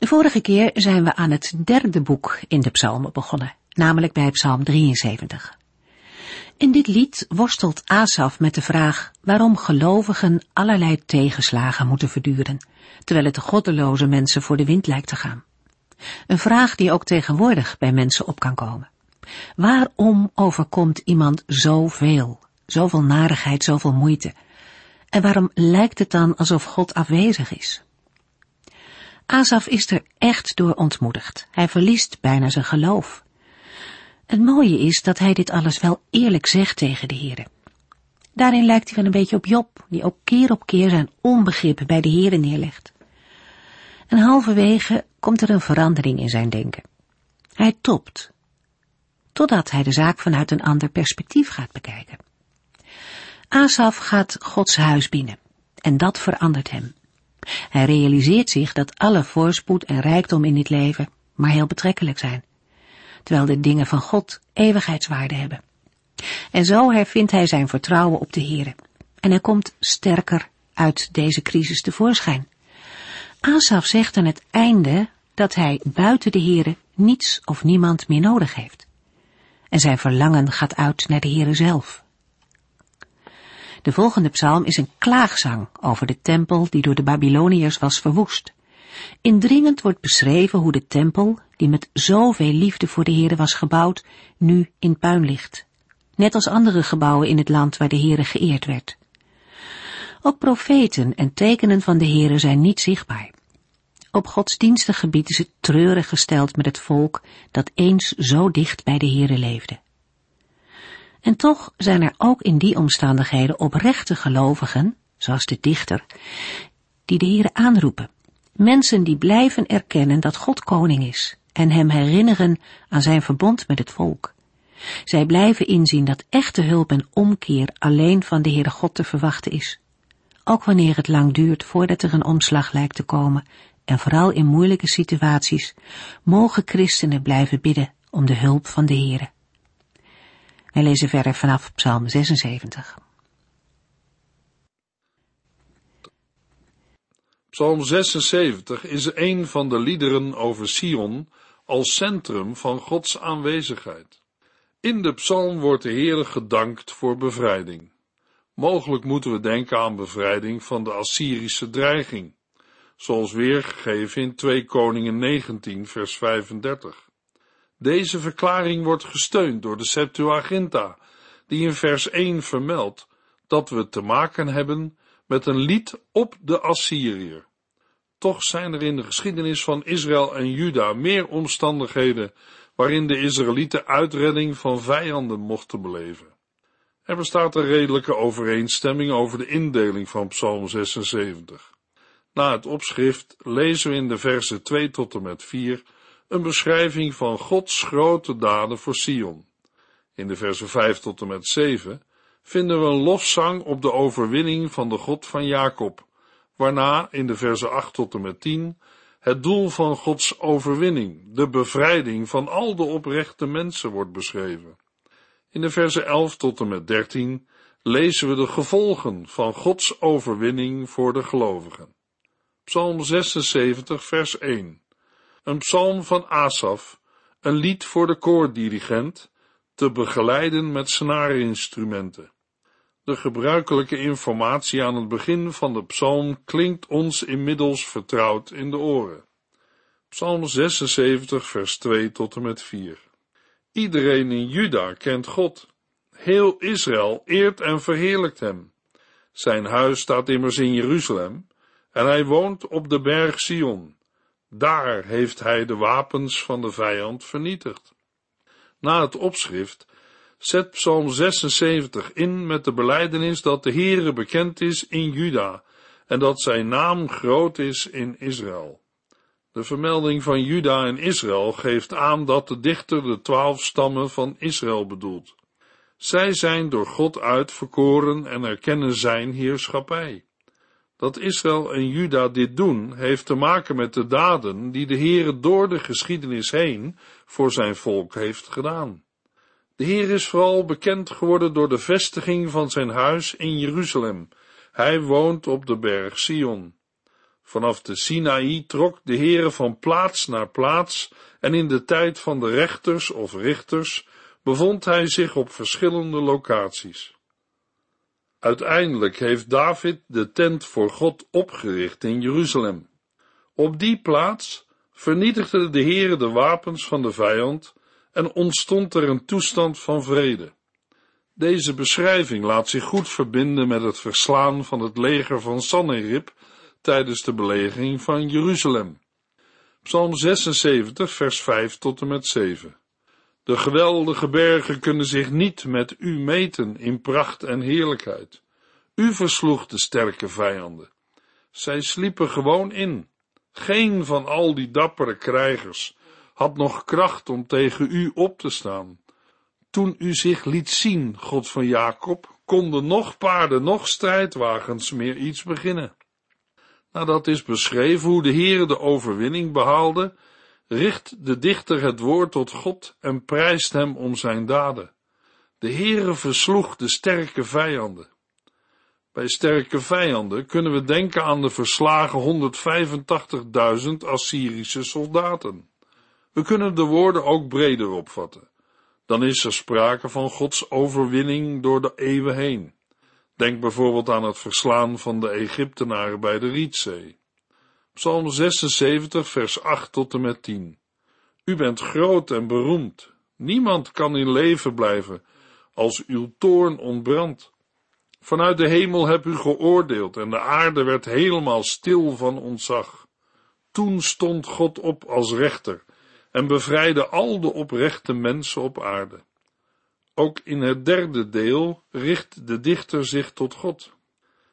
De vorige keer zijn we aan het derde boek in de psalmen begonnen, namelijk bij psalm 73. In dit lied worstelt Asaf met de vraag waarom gelovigen allerlei tegenslagen moeten verduren, terwijl het de goddeloze mensen voor de wind lijkt te gaan. Een vraag die ook tegenwoordig bij mensen op kan komen. Waarom overkomt iemand zoveel, zoveel narigheid, zoveel moeite? En waarom lijkt het dan alsof God afwezig is? Asaf is er echt door ontmoedigd. Hij verliest bijna zijn geloof. Het mooie is dat hij dit alles wel eerlijk zegt tegen de heren. Daarin lijkt hij wel een beetje op Job, die ook keer op keer zijn onbegrip bij de heren neerlegt. En halverwege komt er een verandering in zijn denken. Hij topt, totdat hij de zaak vanuit een ander perspectief gaat bekijken. Asaf gaat Gods huis binnen, en dat verandert hem. Hij realiseert zich dat alle voorspoed en rijkdom in dit leven maar heel betrekkelijk zijn, terwijl de dingen van God eeuwigheidswaarde hebben. En zo hervindt hij zijn vertrouwen op de Here, en hij komt sterker uit deze crisis tevoorschijn. Asaf zegt aan het einde dat hij buiten de Here niets of niemand meer nodig heeft. En zijn verlangen gaat uit naar de Here zelf. De volgende psalm is een klaagzang over de tempel die door de Babyloniërs was verwoest. Indringend wordt beschreven hoe de tempel, die met zoveel liefde voor de Heere was gebouwd, nu in puin ligt. Net als andere gebouwen in het land waar de Heere geëerd werd. Ook profeten en tekenen van de Heere zijn niet zichtbaar. Op godsdienstig gebied is het treurig gesteld met het volk dat eens zo dicht bij de Heere leefde. En toch zijn er ook in die omstandigheden oprechte gelovigen, zoals de dichter, die de Heere aanroepen. Mensen die blijven erkennen dat God koning is en hem herinneren aan zijn verbond met het volk. Zij blijven inzien dat echte hulp en omkeer alleen van de Heere God te verwachten is. Ook wanneer het lang duurt voordat er een omslag lijkt te komen en vooral in moeilijke situaties mogen christenen blijven bidden om de hulp van de Heere. Wij lezen verder vanaf Psalm 76. Psalm 76 is een van de liederen over Sion als centrum van Gods aanwezigheid. In de psalm wordt de Heer gedankt voor bevrijding. Mogelijk moeten we denken aan bevrijding van de Assyrische dreiging, zoals weergegeven in 2 Koningen 19 vers 35. Deze verklaring wordt gesteund door de Septuaginta, die in vers 1 vermeldt dat we te maken hebben met een lied op de Assyriër. Toch zijn er in de geschiedenis van Israël en Juda meer omstandigheden waarin de Israëlieten uitredding van vijanden mochten beleven. Er bestaat een redelijke overeenstemming over de indeling van Psalm 76. Na het opschrift lezen we in de versen 2 tot en met 4 een beschrijving van Gods grote daden voor Sion. In de versen 5 tot en met 7 vinden we een lofzang op de overwinning van de God van Jacob, waarna in de versen 8 tot en met 10 het doel van Gods overwinning, de bevrijding van al de oprechte mensen wordt beschreven. In de versen 11 tot en met 13 lezen we de gevolgen van Gods overwinning voor de gelovigen. Psalm 76 vers 1 een psalm van Asaf, een lied voor de koordirigent, te begeleiden met snaarinstrumenten. De gebruikelijke informatie aan het begin van de psalm klinkt ons inmiddels vertrouwd in de oren. Psalm 76, vers 2 tot en met 4. Iedereen in Juda kent God. Heel Israël eert en verheerlijkt hem. Zijn huis staat immers in Jeruzalem en hij woont op de berg Sion. Daar heeft hij de wapens van de vijand vernietigd. Na het opschrift zet Psalm 76 in met de beleidenis dat de Heere bekend is in Juda en dat zijn naam groot is in Israël. De vermelding van Juda en Israël geeft aan dat de dichter de twaalf stammen van Israël bedoelt. Zij zijn door God uitverkoren en erkennen zijn heerschappij. Dat Israël en Juda dit doen, heeft te maken met de daden die de Heere door de geschiedenis heen voor zijn volk heeft gedaan. De Heer is vooral bekend geworden door de vestiging van zijn huis in Jeruzalem. Hij woont op de berg Sion. Vanaf de Sinaï trok de Heere van plaats naar plaats en in de tijd van de rechters of richters bevond hij zich op verschillende locaties. Uiteindelijk heeft David de tent voor God opgericht in Jeruzalem. Op die plaats vernietigde de Heere de wapens van de vijand en ontstond er een toestand van vrede. Deze beschrijving laat zich goed verbinden met het verslaan van het leger van Sanherib tijdens de belegering van Jeruzalem. Psalm 76, vers 5 tot en met 7. De geweldige bergen kunnen zich niet met u meten in pracht en heerlijkheid. U versloeg de sterke vijanden. Zij sliepen gewoon in. Geen van al die dappere krijgers had nog kracht om tegen u op te staan. Toen u zich liet zien, God van Jacob, konden nog paarden, nog strijdwagens meer iets beginnen. Nadat is beschreven hoe de Heere de overwinning behaalde, richt de dichter het woord tot God en prijst hem om zijn daden. De Heere versloeg de sterke vijanden. Bij sterke vijanden kunnen we denken aan de verslagen 185.000 Assyrische soldaten. We kunnen de woorden ook breder opvatten. Dan is er sprake van Gods overwinning door de eeuwen heen. Denk bijvoorbeeld aan het verslaan van de Egyptenaren bij de Rietzee. Psalm 76, vers 8 tot en met 10. U bent groot en beroemd. Niemand kan in leven blijven als uw toorn ontbrandt. Vanuit de hemel heb u geoordeeld en de aarde werd helemaal stil van ontzag. Toen stond God op als rechter en bevrijdde al de oprechte mensen op aarde. Ook in het derde deel richt de dichter zich tot God.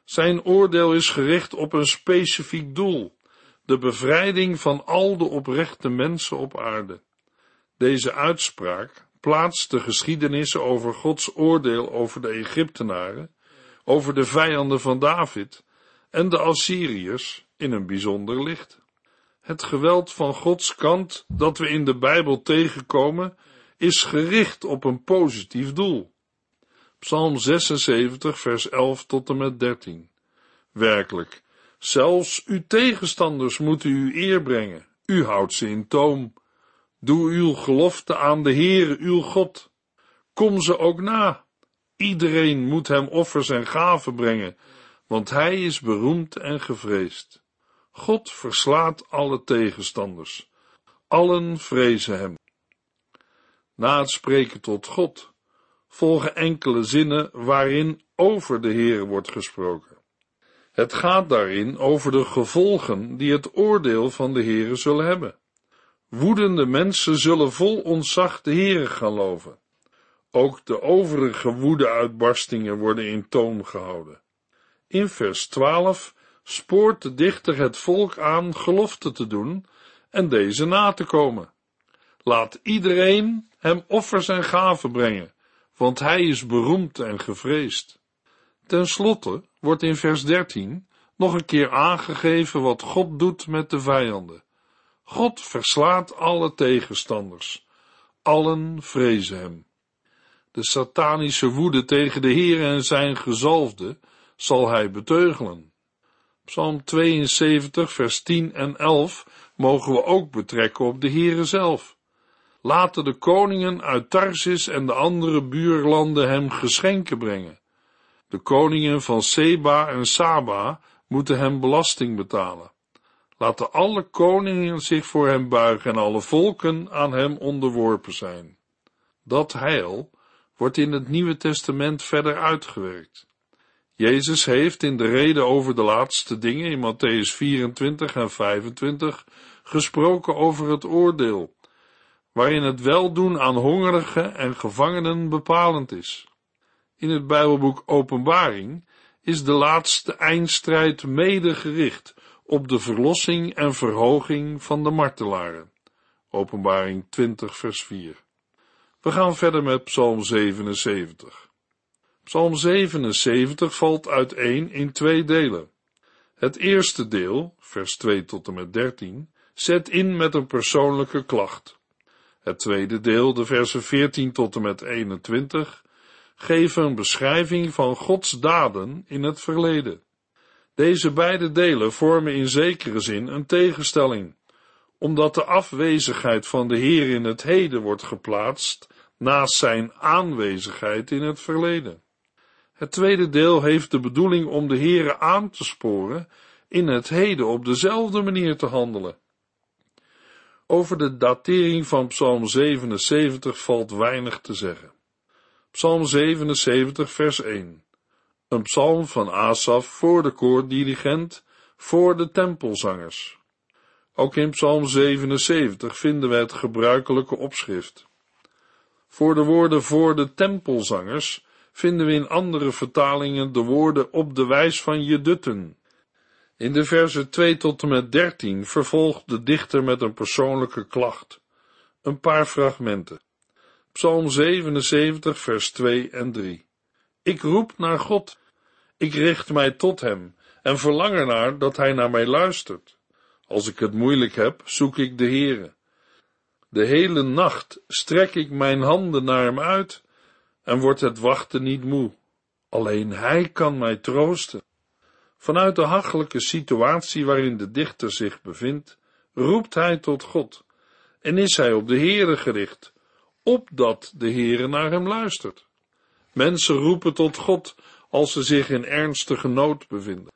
Zijn oordeel is gericht op een specifiek doel, de bevrijding van al de oprechte mensen op aarde. Deze uitspraak plaatst de geschiedenissen over Gods oordeel over de Egyptenaren, over de vijanden van David en de Assyriërs in een bijzonder licht. Het geweld van Gods kant dat we in de Bijbel tegenkomen, is gericht op een positief doel. Psalm 76, vers 11 tot en met 13. Werkelijk, zelfs uw tegenstanders moeten u eer brengen. U houdt ze in toom. Doe uw gelofte aan de Heere, uw God. Kom ze ook na. Iedereen moet hem offers en gaven brengen, want hij is beroemd en gevreesd. God verslaat alle tegenstanders. Allen vrezen hem. Na het spreken tot God volgen enkele zinnen waarin over de Heer wordt gesproken. Het gaat daarin over de gevolgen die het oordeel van de Heere zullen hebben. Woedende mensen zullen vol ontzag de Heere gaan loven. Ook de overige woedeuitbarstingen worden in toom gehouden. In vers 12 spoort de dichter het volk aan gelofte te doen en deze na te komen. Laat iedereen hem offers en gaven brengen, want hij is beroemd en gevreesd. Ten slotte wordt in vers 13 nog een keer aangegeven wat God doet met de vijanden. God verslaat alle tegenstanders. Allen vrezen hem. De satanische woede tegen de Heer en zijn gezalfde zal hij beteugelen. Psalm 72, vers 10 en 11 mogen we ook betrekken op de Heere zelf. Laten de koningen uit Tarsis en de andere buurlanden hem geschenken brengen. De koningen van Seba en Saba moeten hem belasting betalen. Laten alle koningen zich voor hem buigen en alle volken aan hem onderworpen zijn. Dat heil wordt in het Nieuwe Testament verder uitgewerkt. Jezus heeft in de reden over de laatste dingen in Matthäus 24 en 25 gesproken over het oordeel, waarin het weldoen aan hongerigen en gevangenen bepalend is. In het Bijbelboek Openbaring is de laatste eindstrijd mede gericht op de verlossing en verhoging van de martelaren. Openbaring 20 vers 4. We gaan verder met Psalm 77. Psalm 77 valt uiteen in twee delen. Het eerste deel, vers 2 tot en met 13, zet in met een persoonlijke klacht. Het tweede deel, de versen 14 tot en met 21, geven een beschrijving van Gods daden in het verleden. Deze beide delen vormen in zekere zin een tegenstelling, omdat de afwezigheid van de Heer in het heden wordt geplaatst naast zijn aanwezigheid in het verleden. Het tweede deel heeft de bedoeling om de Heere aan te sporen in het heden op dezelfde manier te handelen. Over de datering van Psalm 77 valt weinig te zeggen. Psalm 77, vers 1. Een psalm van Asaf voor de koordirigent, voor de tempelzangers. Ook in Psalm 77 vinden we het gebruikelijke opschrift. Voor de woorden voor de tempelzangers vinden we in andere vertalingen de woorden op de wijs van Jedutten. In de versen 2 tot en met 13 vervolgt de dichter met een persoonlijke klacht. Een paar fragmenten. Psalm 77, vers 2 en 3. Ik roep naar God. Ik richt mij tot Hem en verlang ernaar dat Hij naar mij luistert. Als ik het moeilijk heb, zoek ik de Heere. De hele nacht strek ik mijn handen naar Hem uit en wordt het wachten niet moe. Alleen Hij kan mij troosten. Vanuit de hachelijke situatie waarin de dichter zich bevindt, roept hij tot God en is hij op de Heere gericht, opdat de Heere naar hem luistert. Mensen roepen tot God als ze zich in ernstige nood bevinden.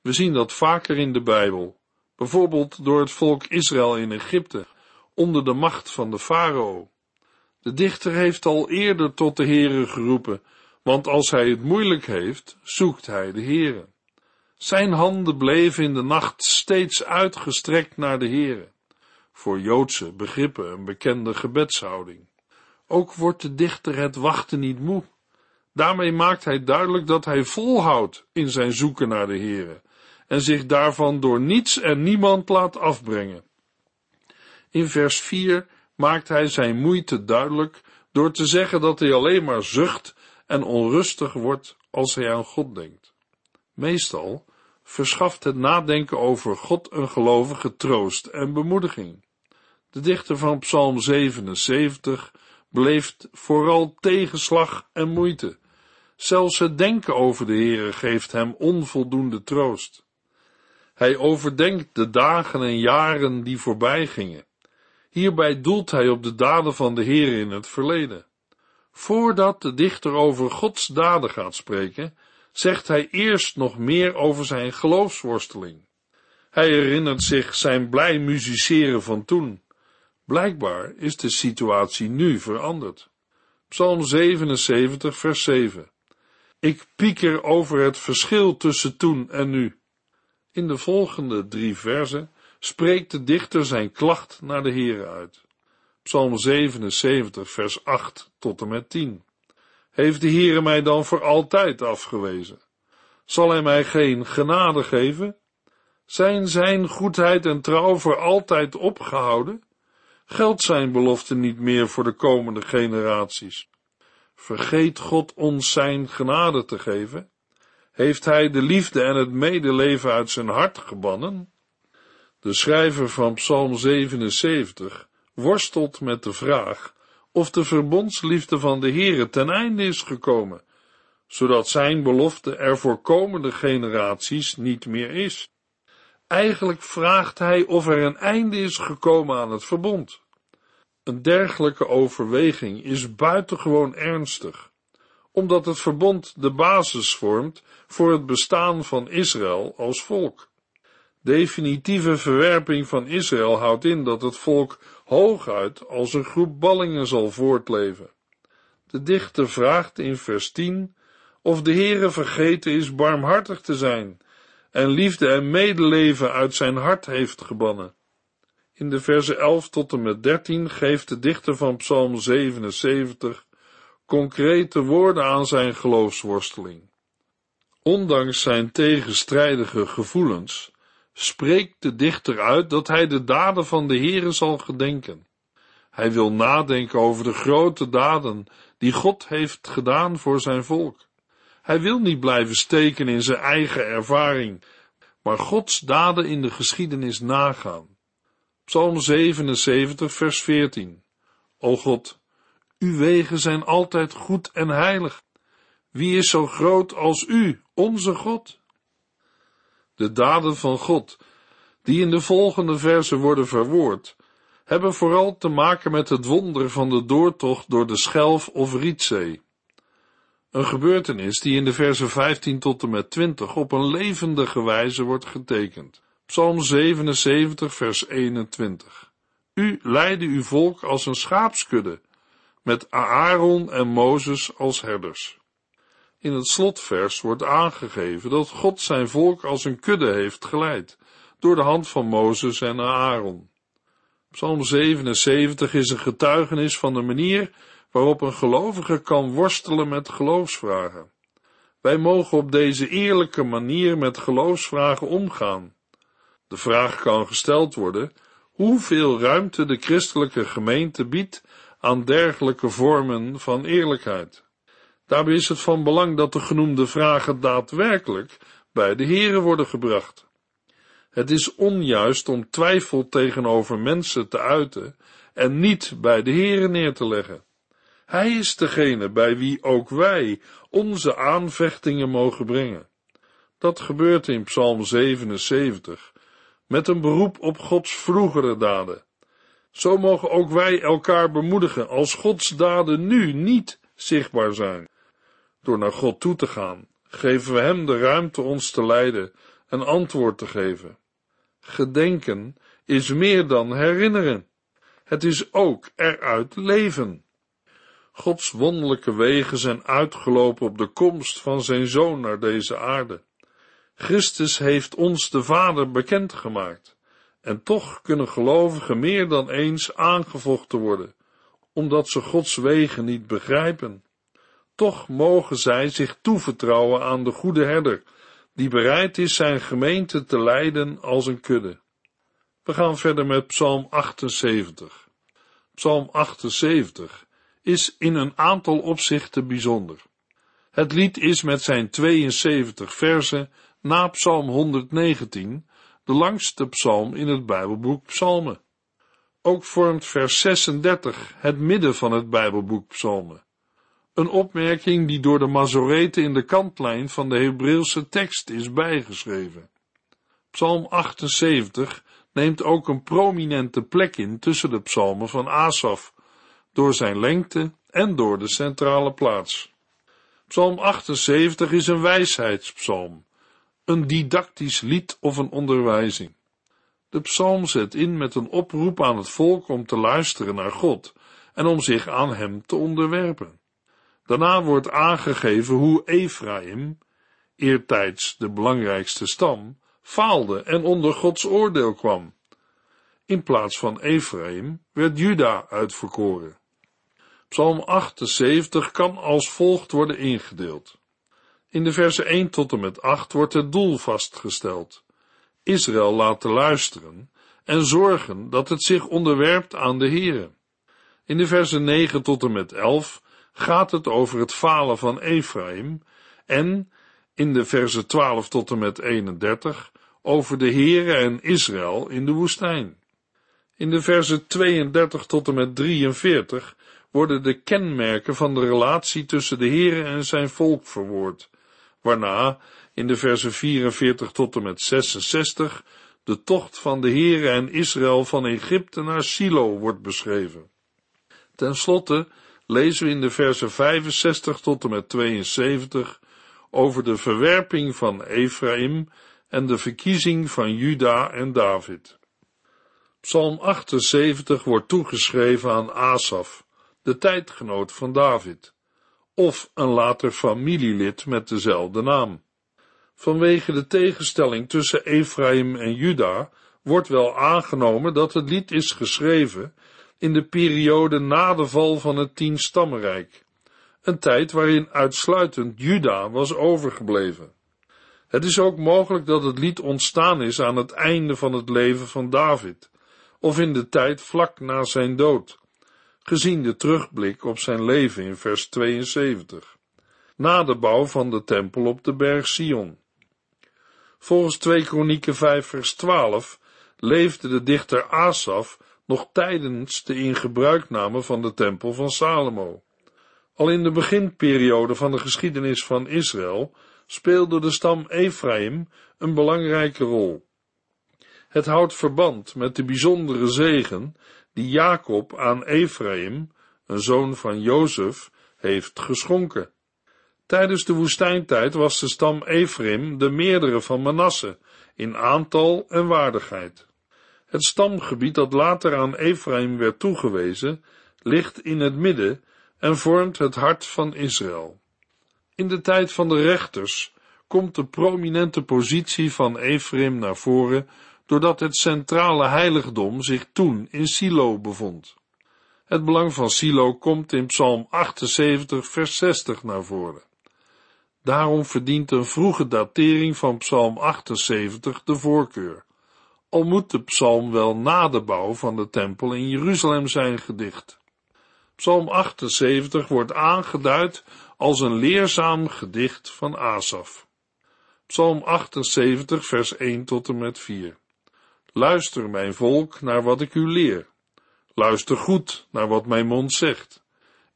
We zien dat vaker in de Bijbel, bijvoorbeeld door het volk Israël in Egypte, onder de macht van de farao. De dichter heeft al eerder tot de Heere geroepen, want als hij het moeilijk heeft, zoekt hij de Heere. Zijn handen bleven in de nacht steeds uitgestrekt naar de Heere. Voor Joodse begrippen een bekende gebedshouding. Ook wordt de dichter het wachten niet moe. Daarmee maakt hij duidelijk dat hij volhoudt in zijn zoeken naar de Heere en zich daarvan door niets en niemand laat afbrengen. In vers 4 maakt hij zijn moeite duidelijk door te zeggen dat hij alleen maar zucht en onrustig wordt als hij aan God denkt. Meestal verschaft het nadenken over God een gelovige troost en bemoediging. De dichter van Psalm 77 beleeft vooral tegenslag en moeite. Zelfs het denken over de Heere geeft hem onvoldoende troost. Hij overdenkt de dagen en jaren die voorbij gingen. Hierbij doelt hij op de daden van de Heere in het verleden. Voordat de dichter over Gods daden gaat spreken, zegt hij eerst nog meer over zijn geloofsworsteling. Hij herinnert zich zijn blij musiceren van toen. Blijkbaar is de situatie nu veranderd. Psalm 77, vers 7. Ik pieker over het verschil tussen toen en nu. In de volgende drie versen spreekt de dichter zijn klacht naar de Heere uit. Psalm 77, vers 8 tot en met 10. Heeft de Heere mij dan voor altijd afgewezen? Zal hij mij geen genade geven? Zijn zijn goedheid en trouw voor altijd opgehouden? Geldt zijn belofte niet meer voor de komende generaties? Vergeet God ons zijn genade te geven? Heeft hij de liefde en het medeleven uit zijn hart gebannen? De schrijver van Psalm 77 worstelt met de vraag of de verbondsliefde van de Heere ten einde is gekomen, zodat zijn belofte er voor komende generaties niet meer is. Eigenlijk vraagt hij of er een einde is gekomen aan het verbond. Een dergelijke overweging is buitengewoon ernstig, omdat het verbond de basis vormt voor het bestaan van Israël als volk. Definitieve verwerping van Israël houdt in dat het volk hooguit als een groep ballingen zal voortleven. De dichter vraagt in vers 10 of de Heere vergeten is barmhartig te zijn en liefde en medeleven uit zijn hart heeft gebannen. In de verse 11 tot en met 13 geeft de dichter van Psalm 77 concrete woorden aan zijn geloofsworsteling. Ondanks zijn tegenstrijdige gevoelens spreekt de dichter uit dat hij de daden van de Heere zal gedenken. Hij wil nadenken over de grote daden die God heeft gedaan voor zijn volk. Hij wil niet blijven steken in zijn eigen ervaring, maar Gods daden in de geschiedenis nagaan. Psalm 77, vers 14. O God, uw wegen zijn altijd goed en heilig. Wie is zo groot als u, onze God? De daden van God, die in de volgende versen worden verwoord, hebben vooral te maken met het wonder van de doortocht door de Schelf of Rietzee. Een gebeurtenis die in de versen 15 tot en met 20 op een levendige wijze wordt getekend. Psalm 77, vers 21. U leidde uw volk als een schaapskudde, met Aaron en Mozes als herders. In het slotvers wordt aangegeven dat God zijn volk als een kudde heeft geleid, door de hand van Mozes en Aaron. Psalm 77 is een getuigenis van de manier waarop een gelovige kan worstelen met geloofsvragen. Wij mogen op deze eerlijke manier met geloofsvragen omgaan. De vraag kan gesteld worden hoeveel ruimte de christelijke gemeente biedt aan dergelijke vormen van eerlijkheid. Daarbij is het van belang dat de genoemde vragen daadwerkelijk bij de Here worden gebracht. Het is onjuist om twijfel tegenover mensen te uiten en niet bij de Here neer te leggen. Hij is degene bij wie ook wij onze aanvechtingen mogen brengen. Dat gebeurt in Psalm 77 met een beroep op Gods vroegere daden. Zo mogen ook wij elkaar bemoedigen als Gods daden nu niet zichtbaar zijn. Door naar God toe te gaan, geven we Hem de ruimte ons te leiden en antwoord te geven. Gedenken is meer dan herinneren. Het is ook eruit leven. Gods wonderlijke wegen zijn uitgelopen op de komst van zijn Zoon naar deze aarde. Christus heeft ons de Vader bekendgemaakt. En toch kunnen gelovigen meer dan eens aangevochten worden, omdat ze Gods wegen niet begrijpen. Toch mogen zij zich toevertrouwen aan de goede herder, die bereid is zijn gemeente te leiden als een kudde. We gaan verder met Psalm 78. Psalm 78 is in een aantal opzichten bijzonder. Het lied is met zijn 72 versen na Psalm 119 de langste psalm in het Bijbelboek Psalmen. Ook vormt vers 36 het midden van het Bijbelboek Psalmen. Een opmerking die door de Mazoreten in de kantlijn van de Hebreeuwse tekst is bijgeschreven. Psalm 78 neemt ook een prominente plek in tussen de psalmen van Asaf, door zijn lengte en door de centrale plaats. Psalm 78 is een wijsheidspsalm, een didactisch lied of een onderwijzing. De psalm zet in met een oproep aan het volk om te luisteren naar God en om zich aan hem te onderwerpen. Daarna wordt aangegeven hoe Ephraim, eertijds de belangrijkste stam, faalde en onder Gods oordeel kwam. In plaats van Ephraim werd Juda uitverkoren. Psalm 78 kan als volgt worden ingedeeld. In de verse 1 tot en met 8 wordt het doel vastgesteld. Israël laten luisteren en zorgen dat het zich onderwerpt aan de Here. In de verse 9 tot en met 11 gaat het over het falen van Ephraim en in de verse 12 tot en met 31 over de Here en Israël in de woestijn. In de verse 32 tot en met 43 worden de kenmerken van de relatie tussen de Here en zijn volk verwoord, waarna in de verse 44 tot en met 66 de tocht van de Here en Israël van Egypte naar Silo wordt beschreven. Ten slotte lezen we in de verse 65 tot en met 72 over de verwerping van Ephraim en de verkiezing van Juda en David. Psalm 78 wordt toegeschreven aan Asaf, de tijdgenoot van David, of een later familielid met dezelfde naam. Vanwege de tegenstelling tussen Ephraim en Juda wordt wel aangenomen dat het lied is geschreven in de periode na de val van het tienstammenrijk, een tijd waarin uitsluitend Juda was overgebleven. Het is ook mogelijk dat het lied ontstaan is aan het einde van het leven van David, of in de tijd vlak na zijn dood, gezien de terugblik op zijn leven in vers 72, na de bouw van de tempel op de berg Sion. Volgens 2 Kronieken 5 vers 12 leefde de dichter Asaf nog tijdens de ingebruikname van de tempel van Salomo. Al in de beginperiode van de geschiedenis van Israël speelde de stam Ephraim een belangrijke rol. Het houdt verband met de bijzondere zegen die Jacob aan Ephraim, een zoon van Jozef, heeft geschonken. Tijdens de woestijntijd was de stam Ephraim de meerdere van Manasse in aantal en waardigheid. Het stamgebied dat later aan Ephraim werd toegewezen, ligt in het midden en vormt het hart van Israël. In de tijd van de rechters komt de prominente positie van Ephraim naar voren doordat het centrale heiligdom zich toen in Silo bevond. Het belang van Silo komt in Psalm 78, vers 60 naar voren. Daarom verdient een vroege datering van Psalm 78 de voorkeur. Al moet de psalm wel na de bouw van de tempel in Jeruzalem zijn gedicht. Psalm 78 wordt aangeduid als een leerzaam gedicht van Asaf. Psalm 78, vers 1 tot en met 4. Luister, mijn volk, naar wat ik u leer. Luister goed naar wat mijn mond zegt.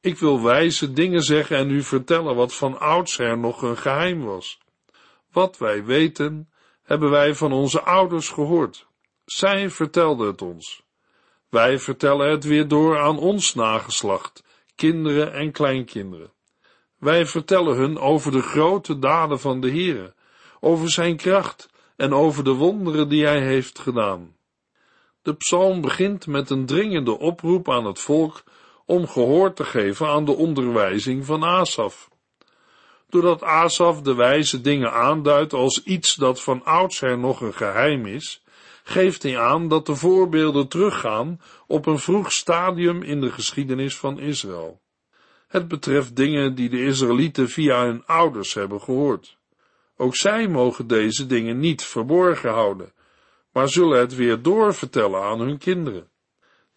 Ik wil wijze dingen zeggen en u vertellen wat van oudsher nog een geheim was. Wat wij weten, hebben wij van onze ouders gehoord. Zij vertelden het ons. Wij vertellen het weer door aan ons nageslacht, kinderen en kleinkinderen. Wij vertellen hun over de grote daden van de Heere, over zijn kracht en over de wonderen die hij heeft gedaan. De psalm begint met een dringende oproep aan het volk om gehoor te geven aan de onderwijzing van Asaf. Doordat Asaf de wijze dingen aanduidt als iets dat van oudsher nog een geheim is, geeft hij aan dat de voorbeelden teruggaan op een vroeg stadium in de geschiedenis van Israël. Het betreft dingen die de Israëlieten via hun ouders hebben gehoord. Ook zij mogen deze dingen niet verborgen houden, maar zullen het weer doorvertellen aan hun kinderen.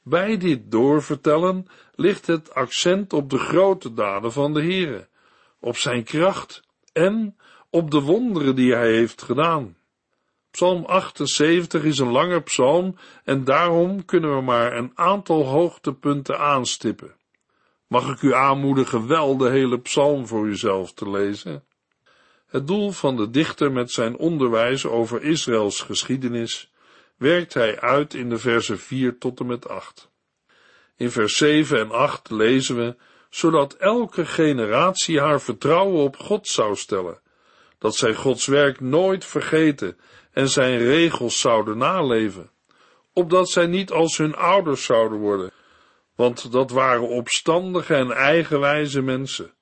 Bij dit doorvertellen ligt het accent op de grote daden van de Heere, op zijn kracht en op de wonderen die hij heeft gedaan. Psalm 78 is een lange psalm en daarom kunnen we maar een aantal hoogtepunten aanstippen. Mag ik u aanmoedigen wel de hele psalm voor uzelf te lezen? Het doel van de dichter met zijn onderwijs over Israëls geschiedenis werkt hij uit in de versen 4 tot en met 8. In vers 7 en 8 lezen we, zodat elke generatie haar vertrouwen op God zou stellen, dat zij Gods werk nooit vergeten en zijn regels zouden naleven, opdat zij niet als hun ouders zouden worden, want dat waren opstandige en eigenwijze mensen,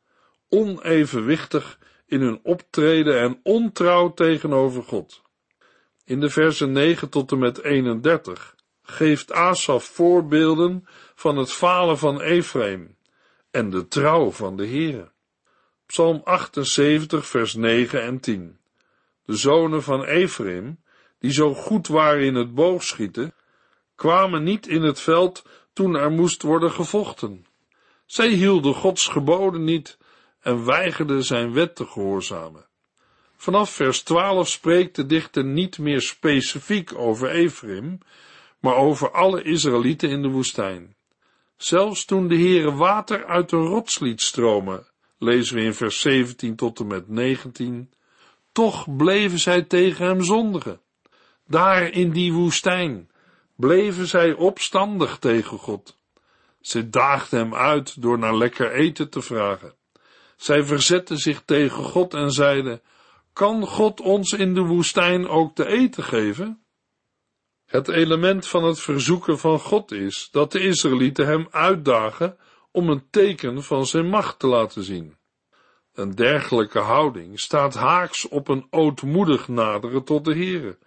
onevenwichtig in hun optreden en ontrouw tegenover God. In de versen 9 tot en met 31 geeft Asaf voorbeelden van het falen van Ephraim en de trouw van de Heere. Psalm 78 vers 9 en 10 de zonen van Ephraim, die zo goed waren in het boogschieten, kwamen niet in het veld toen er moest worden gevochten. Zij hielden Gods geboden niet en weigerden zijn wet te gehoorzamen. Vanaf vers 12 spreekt de dichter niet meer specifiek over Ephraim, maar over alle Israëlieten in de woestijn. Zelfs toen de Heere water uit de rots liet stromen, lezen we in vers 17 tot en met 19, toch bleven zij tegen hem zondigen. Daar in die woestijn bleven zij opstandig tegen God. Ze daagden hem uit door naar lekker eten te vragen. Zij verzetten zich tegen God en zeiden, kan God ons in de woestijn ook te eten geven? Het element van het verzoeken van God is dat de Israëlieten hem uitdagen om een teken van zijn macht te laten zien. Een dergelijke houding staat haaks op een ootmoedig naderen tot de Heere,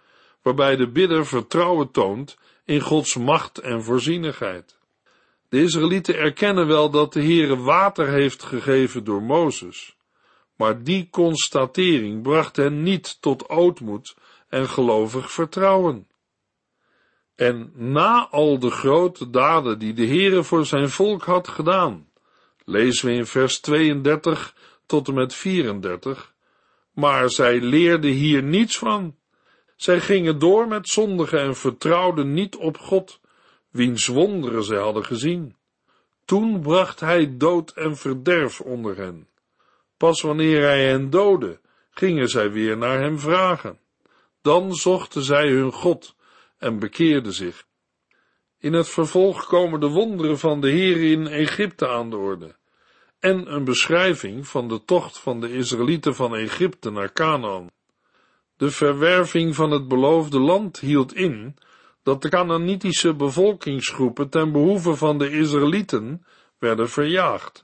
waarbij de bidder vertrouwen toont in Gods macht en voorzienigheid. De Israëlieten erkennen wel dat de Heere water heeft gegeven door Mozes, Maar die constatering bracht hen niet tot ootmoed en gelovig vertrouwen. En na al de grote daden die de Heere voor zijn volk had gedaan, lezen we in vers 32 tot en met 34, maar zij leerden hier niets van. Zij gingen door met zondigen en vertrouwden niet op God, wiens wonderen zij hadden gezien. Toen bracht hij dood en verderf onder hen. Pas wanneer hij hen doodde, gingen zij weer naar hem vragen. Dan zochten zij hun God en bekeerden zich. In het vervolg komen de wonderen van de Heer in Egypte aan de orde en een beschrijving van de tocht van de Israëlieten van Egypte naar Canaan. De verwerving van het beloofde land hield in dat de Canaanitische bevolkingsgroepen ten behoeve van de Israëlieten werden verjaagd.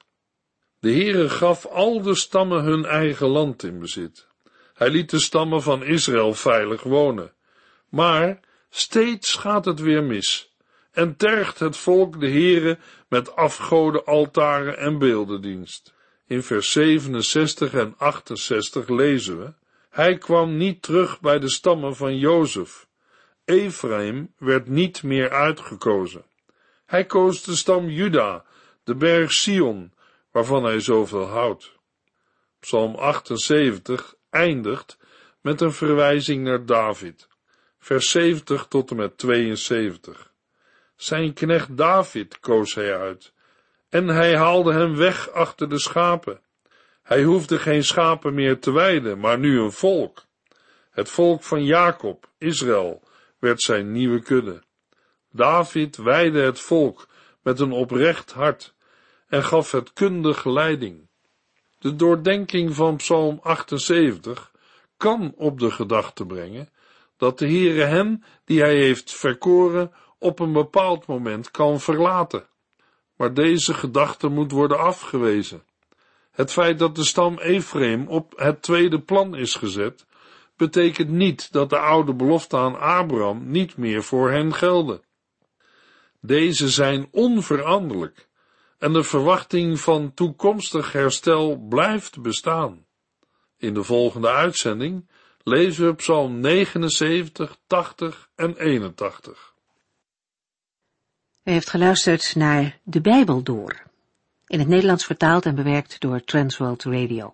De Heere gaf al de stammen hun eigen land in bezit. Hij liet de stammen van Israël veilig wonen. Maar steeds gaat het weer mis en tergt het volk de Heere met afgoden, altaren en beeldendienst. In vers 67 en 68 lezen we, hij kwam niet terug bij de stammen van Jozef. Ephraim werd niet meer uitgekozen. Hij koos de stam Juda, de berg Sion, waarvan hij zoveel houdt. Psalm 78 eindigt met een verwijzing naar David, vers 70 tot en met 72. Zijn knecht David koos hij uit, en hij haalde hem weg achter de schapen. Hij hoefde geen schapen meer te weiden, maar nu een volk. Het volk van Jacob, Israël, werd zijn nieuwe kudde. David weide het volk met een oprecht hart en gaf het kundig leiding. De doordenking van Psalm 78 kan op de gedachte brengen dat de Heere hen, die hij heeft verkoren, op een bepaald moment kan verlaten. Maar deze gedachte moet worden afgewezen. Het feit dat de stam Ephraim op het tweede plan is gezet, betekent niet dat de oude belofte aan Abraham niet meer voor hen gelden. Deze zijn onveranderlijk en de verwachting van toekomstig herstel blijft bestaan. In de volgende uitzending lezen we Psalm 79, 80 en 81. U heeft geluisterd naar De Bijbel Door, in het Nederlands vertaald en bewerkt door Transworld Radio.